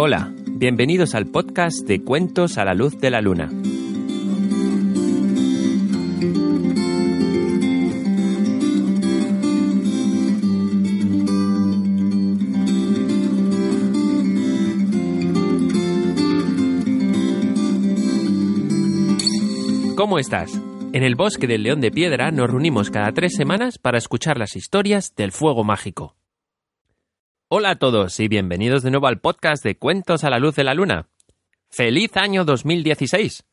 Hola, bienvenidos al podcast de Cuentos a la Luz de la Luna. ¿Cómo estás? En el bosque del León de Piedra nos reunimos cada tres semanas para escuchar las historias del fuego mágico. Hola a todos y bienvenidos de nuevo al podcast de Cuentos a la Luz de la Luna. ¡Feliz año 2016!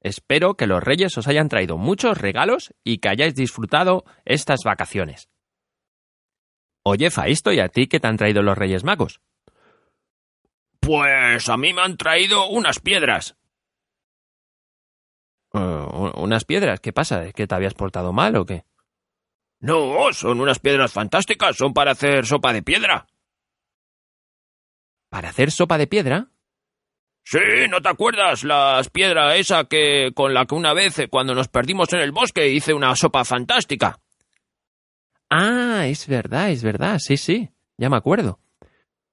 Espero que los reyes os hayan traído muchos regalos y que hayáis disfrutado estas vacaciones. Oye, Faisto, ¿y a ti qué te han traído los reyes magos? Pues a mí me han traído unas piedras. Uh, ¿Unas piedras? ¿Qué pasa? ¿Es que te habías portado mal o qué? No, son unas piedras fantásticas, son para hacer sopa de piedra. ¿Para hacer sopa de piedra? Sí, ¿no te acuerdas? Las piedras esa que con la que una vez eh, cuando nos perdimos en el bosque hice una sopa fantástica. Ah, es verdad, es verdad, sí, sí, ya me acuerdo.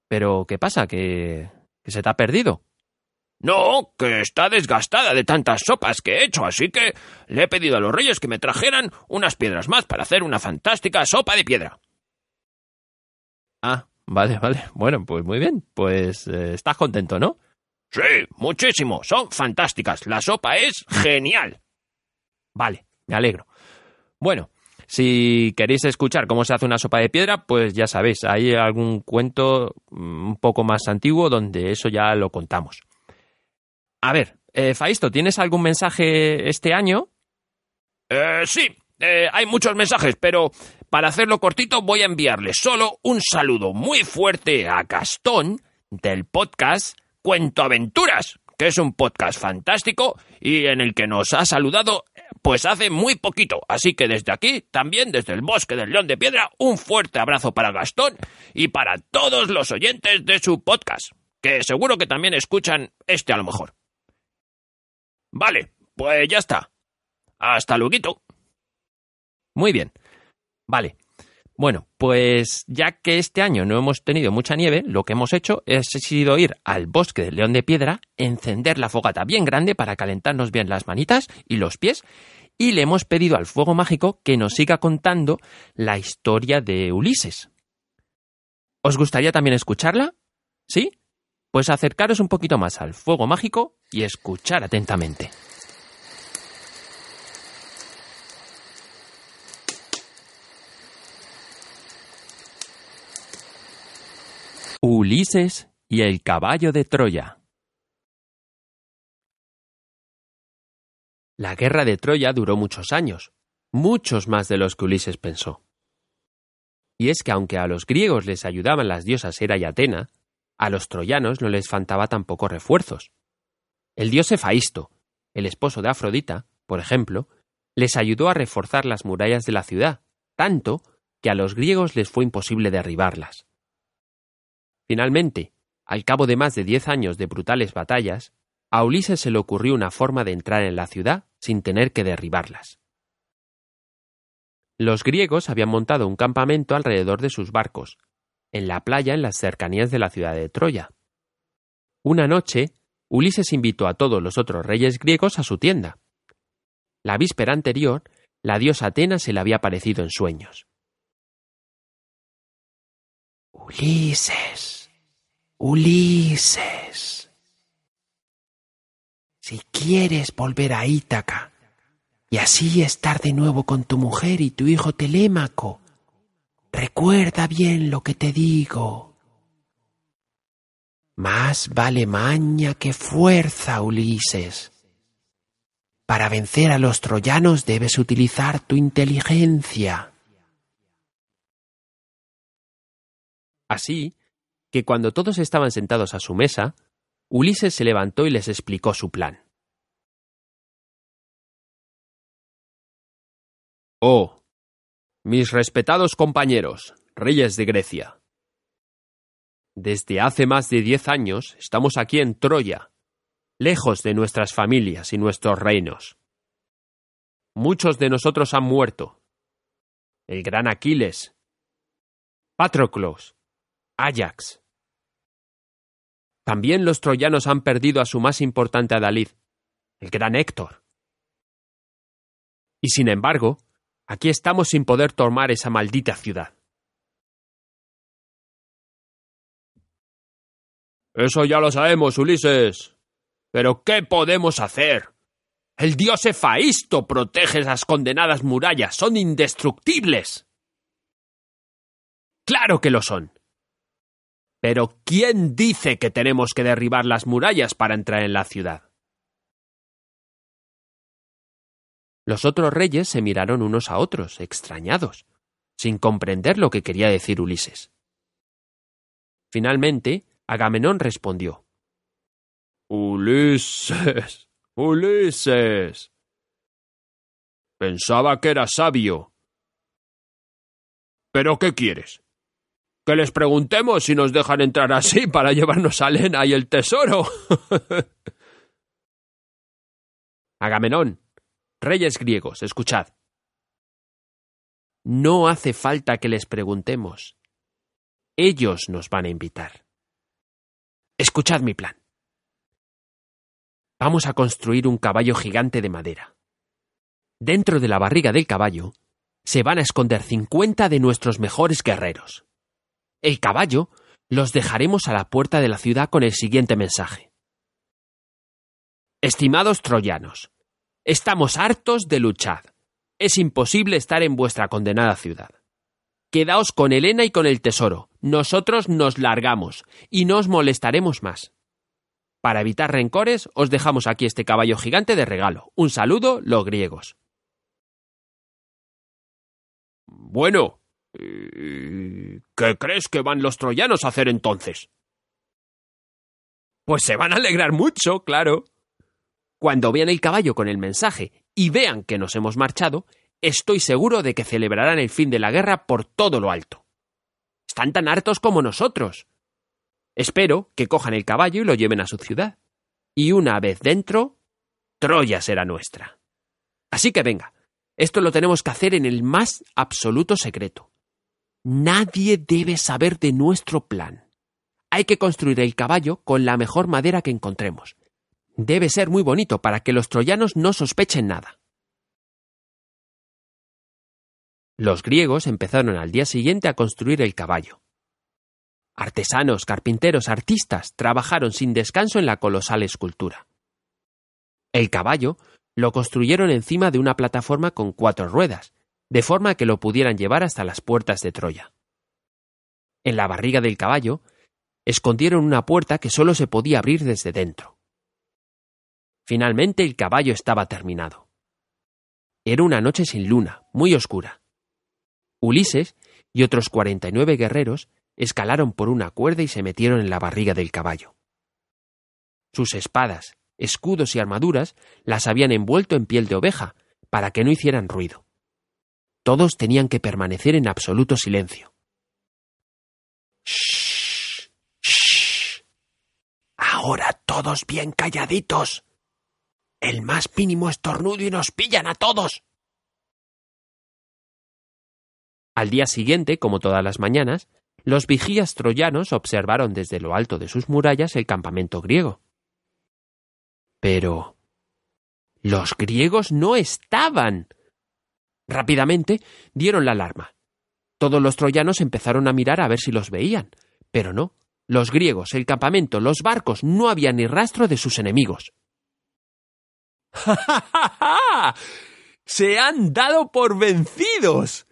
Pero, ¿qué pasa? ¿Que, que se te ha perdido? No, que está desgastada de tantas sopas que he hecho, así que le he pedido a los reyes que me trajeran unas piedras más para hacer una fantástica sopa de piedra. Ah, Vale, vale. Bueno, pues muy bien. Pues eh, estás contento, ¿no? Sí, muchísimo. Son fantásticas. La sopa es genial. Vale, me alegro. Bueno, si queréis escuchar cómo se hace una sopa de piedra, pues ya sabéis, hay algún cuento mm, un poco más antiguo donde eso ya lo contamos. A ver, eh, Faisto, ¿tienes algún mensaje este año? Eh, sí, eh, hay muchos mensajes, pero para hacerlo cortito voy a enviarle solo un saludo muy fuerte a Gastón del podcast Cuento Aventuras, que es un podcast fantástico y en el que nos ha saludado pues hace muy poquito. Así que desde aquí, también desde el bosque del León de Piedra, un fuerte abrazo para Gastón y para todos los oyentes de su podcast, que seguro que también escuchan este a lo mejor. Vale, pues ya está. Hasta luego. Muy bien. Vale. Bueno, pues ya que este año no hemos tenido mucha nieve, lo que hemos hecho es sido ir al bosque del león de piedra, encender la fogata bien grande para calentarnos bien las manitas y los pies, y le hemos pedido al fuego mágico que nos siga contando la historia de Ulises. ¿Os gustaría también escucharla? ¿Sí? Pues acercaros un poquito más al fuego mágico y escuchar atentamente. Ulises y el caballo de Troya. La guerra de Troya duró muchos años, muchos más de los que Ulises pensó. Y es que aunque a los griegos les ayudaban las diosas Hera y Atena, a los troyanos no les faltaba tampoco refuerzos. El dios Hefaisto, el esposo de Afrodita, por ejemplo, les ayudó a reforzar las murallas de la ciudad, tanto que a los griegos les fue imposible derribarlas. Finalmente, al cabo de más de diez años de brutales batallas, a Ulises se le ocurrió una forma de entrar en la ciudad sin tener que derribarlas. Los griegos habían montado un campamento alrededor de sus barcos, en la playa en las cercanías de la ciudad de Troya. Una noche, Ulises invitó a todos los otros reyes griegos a su tienda. La víspera anterior, la diosa Atena se le había aparecido en sueños. Ulises, Ulises. Si quieres volver a Ítaca y así estar de nuevo con tu mujer y tu hijo Telémaco, recuerda bien lo que te digo. Más vale maña que fuerza, Ulises. Para vencer a los troyanos debes utilizar tu inteligencia. Así, que cuando todos estaban sentados a su mesa, Ulises se levantó y les explicó su plan. Oh, mis respetados compañeros, reyes de Grecia. Desde hace más de diez años estamos aquí en Troya, lejos de nuestras familias y nuestros reinos. Muchos de nosotros han muerto. El gran Aquiles, Patroclos, Ajax. También los troyanos han perdido a su más importante adalid, el gran Héctor. Y sin embargo, aquí estamos sin poder tomar esa maldita ciudad. Eso ya lo sabemos, Ulises. Pero ¿qué podemos hacer? El dios Efaisto protege esas condenadas murallas. Son indestructibles. Claro que lo son. Pero ¿quién dice que tenemos que derribar las murallas para entrar en la ciudad? Los otros reyes se miraron unos a otros, extrañados, sin comprender lo que quería decir Ulises. Finalmente, Agamenón respondió. Ulises. Ulises. Pensaba que era sabio. ¿Pero qué quieres? Que les preguntemos si nos dejan entrar así para llevarnos a Lena y el tesoro. Agamenón, reyes griegos, escuchad. No hace falta que les preguntemos. Ellos nos van a invitar. Escuchad mi plan. Vamos a construir un caballo gigante de madera. Dentro de la barriga del caballo se van a esconder cincuenta de nuestros mejores guerreros. El caballo los dejaremos a la puerta de la ciudad con el siguiente mensaje. Estimados troyanos, estamos hartos de luchar. Es imposible estar en vuestra condenada ciudad. Quedaos con Helena y con el tesoro. Nosotros nos largamos y no os molestaremos más. Para evitar rencores, os dejamos aquí este caballo gigante de regalo. Un saludo, los griegos. Bueno, ¿Qué crees que van los troyanos a hacer entonces? Pues se van a alegrar mucho, claro. Cuando vean el caballo con el mensaje y vean que nos hemos marchado, estoy seguro de que celebrarán el fin de la guerra por todo lo alto. Están tan hartos como nosotros. Espero que cojan el caballo y lo lleven a su ciudad. Y una vez dentro, Troya será nuestra. Así que venga, esto lo tenemos que hacer en el más absoluto secreto. Nadie debe saber de nuestro plan. Hay que construir el caballo con la mejor madera que encontremos. Debe ser muy bonito para que los troyanos no sospechen nada. Los griegos empezaron al día siguiente a construir el caballo. Artesanos, carpinteros, artistas trabajaron sin descanso en la colosal escultura. El caballo lo construyeron encima de una plataforma con cuatro ruedas, de forma que lo pudieran llevar hasta las puertas de Troya. En la barriga del caballo escondieron una puerta que solo se podía abrir desde dentro. Finalmente el caballo estaba terminado. Era una noche sin luna, muy oscura. Ulises y otros cuarenta y nueve guerreros escalaron por una cuerda y se metieron en la barriga del caballo. Sus espadas, escudos y armaduras las habían envuelto en piel de oveja, para que no hicieran ruido. Todos tenían que permanecer en absoluto silencio. Shh, shh. Ahora todos bien calladitos. El más mínimo estornudo y nos pillan a todos. Al día siguiente, como todas las mañanas, los vigías troyanos observaron desde lo alto de sus murallas el campamento griego. Pero... Los griegos no estaban. Rápidamente dieron la alarma. Todos los troyanos empezaron a mirar a ver si los veían, pero no. Los griegos, el campamento, los barcos, no había ni rastro de sus enemigos. ¡Ja, ja, ja, ja! se han dado por vencidos!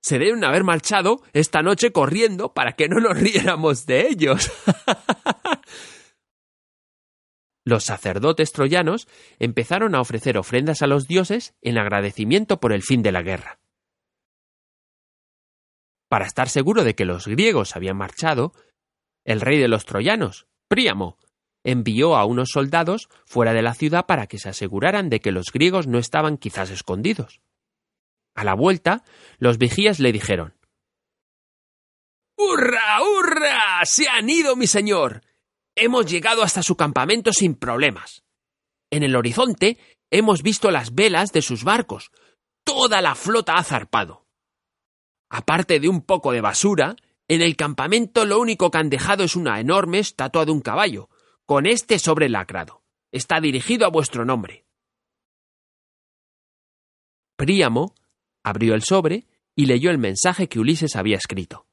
Se deben haber marchado esta noche corriendo para que no nos riéramos de ellos. Los sacerdotes troyanos empezaron a ofrecer ofrendas a los dioses en agradecimiento por el fin de la guerra. Para estar seguro de que los griegos habían marchado, el rey de los troyanos, Príamo, envió a unos soldados fuera de la ciudad para que se aseguraran de que los griegos no estaban quizás escondidos. A la vuelta, los vigías le dijeron ¡Hurra! ¡Hurra! ¡Se han ido, mi señor! Hemos llegado hasta su campamento sin problemas. En el horizonte hemos visto las velas de sus barcos. Toda la flota ha zarpado. Aparte de un poco de basura, en el campamento lo único que han dejado es una enorme estatua de un caballo, con este sobre lacrado. Está dirigido a vuestro nombre. Príamo abrió el sobre y leyó el mensaje que Ulises había escrito.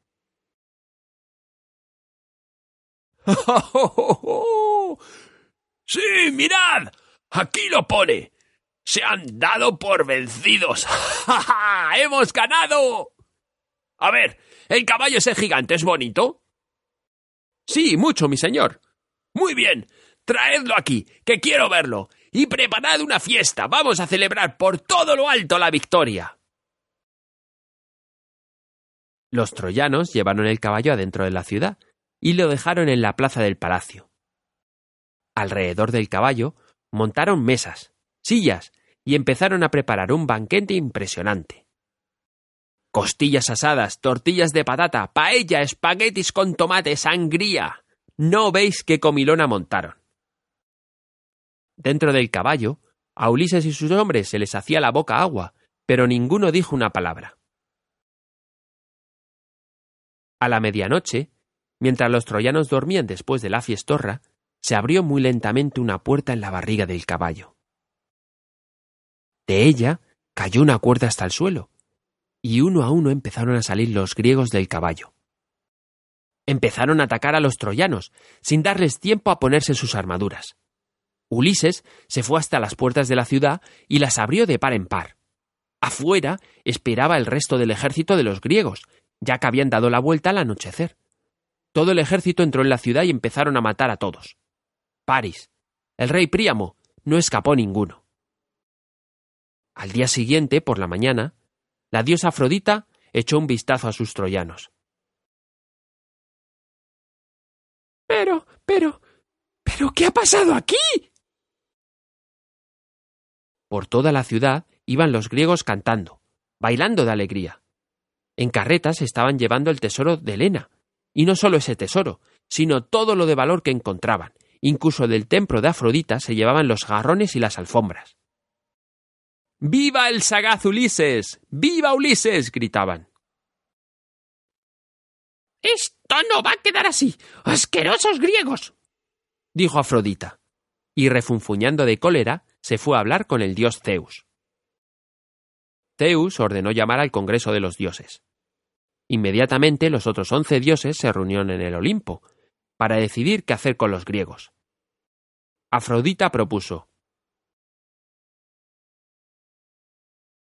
¡Sí, mirad! Aquí lo pone. Se han dado por vencidos. ¡Hemos ganado! A ver, ¿el caballo ese gigante es bonito? Sí, mucho, mi señor. Muy bien. Traedlo aquí, que quiero verlo. Y preparad una fiesta. Vamos a celebrar por todo lo alto la victoria. Los troyanos llevaron el caballo adentro de la ciudad y lo dejaron en la plaza del palacio. Alrededor del caballo montaron mesas, sillas y empezaron a preparar un banquete impresionante. Costillas asadas, tortillas de patata, paella, espaguetis con tomate, sangría. No veis qué comilona montaron. Dentro del caballo, a Ulises y sus hombres se les hacía la boca agua, pero ninguno dijo una palabra. A la medianoche, mientras los troyanos dormían después de la fiestorra, se abrió muy lentamente una puerta en la barriga del caballo. De ella cayó una cuerda hasta el suelo, y uno a uno empezaron a salir los griegos del caballo. Empezaron a atacar a los troyanos, sin darles tiempo a ponerse sus armaduras. Ulises se fue hasta las puertas de la ciudad y las abrió de par en par. Afuera esperaba el resto del ejército de los griegos, ya que habían dado la vuelta al anochecer. Todo el ejército entró en la ciudad y empezaron a matar a todos. Paris, el rey Príamo, no escapó ninguno. Al día siguiente, por la mañana, la diosa Afrodita echó un vistazo a sus troyanos. Pero, pero, pero, ¿qué ha pasado aquí? Por toda la ciudad iban los griegos cantando, bailando de alegría. En carretas estaban llevando el tesoro de Helena, y no solo ese tesoro, sino todo lo de valor que encontraban. Incluso del templo de Afrodita se llevaban los garrones y las alfombras. ¡Viva el sagaz Ulises! ¡Viva Ulises! gritaban. Esto no va a quedar así. ¡Asquerosos griegos! dijo Afrodita, y refunfuñando de cólera, se fue a hablar con el dios Zeus. Zeus ordenó llamar al Congreso de los Dioses. Inmediatamente los otros once dioses se reunieron en el Olimpo, para decidir qué hacer con los griegos. Afrodita propuso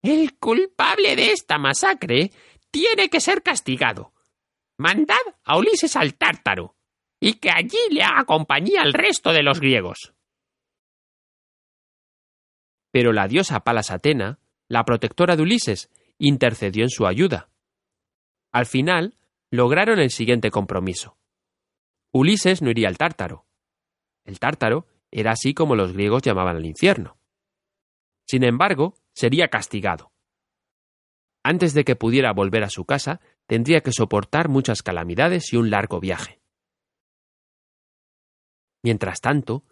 El culpable de esta masacre tiene que ser castigado. Mandad a Ulises al Tártaro, y que allí le haga compañía al resto de los griegos. Pero la diosa Palas Atena la protectora de Ulises, intercedió en su ayuda. Al final, lograron el siguiente compromiso. Ulises no iría al Tártaro. El Tártaro era así como los griegos llamaban al infierno. Sin embargo, sería castigado. Antes de que pudiera volver a su casa, tendría que soportar muchas calamidades y un largo viaje. Mientras tanto,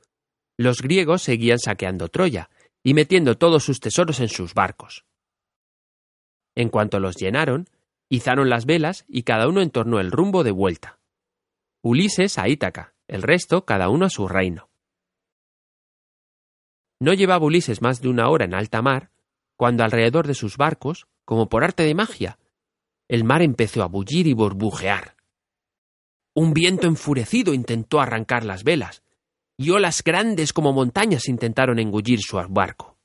los griegos seguían saqueando Troya, y metiendo todos sus tesoros en sus barcos. En cuanto los llenaron, izaron las velas y cada uno entornó el rumbo de vuelta. Ulises a Ítaca, el resto cada uno a su reino. No llevaba Ulises más de una hora en alta mar, cuando alrededor de sus barcos, como por arte de magia, el mar empezó a bullir y burbujear. Un viento enfurecido intentó arrancar las velas, y olas grandes como montañas intentaron engullir su barco.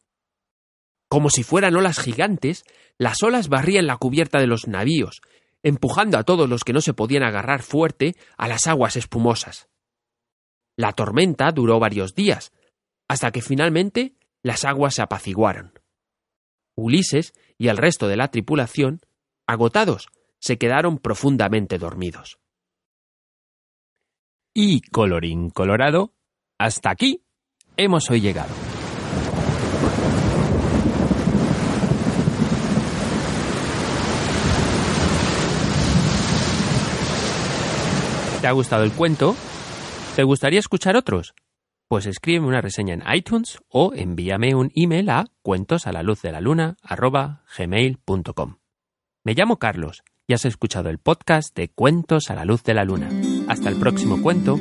Como si fueran olas gigantes, las olas barrían la cubierta de los navíos, empujando a todos los que no se podían agarrar fuerte a las aguas espumosas. La tormenta duró varios días, hasta que finalmente las aguas se apaciguaron. Ulises y el resto de la tripulación, agotados, se quedaron profundamente dormidos. Y colorín colorado, hasta aquí hemos hoy llegado. ¿Te ha gustado el cuento? ¿Te gustaría escuchar otros? Pues escríbeme una reseña en iTunes o envíame un email a cuentos a la luz de la luna gmail.com. Me llamo Carlos y has escuchado el podcast de Cuentos a la luz de la luna. Hasta el próximo cuento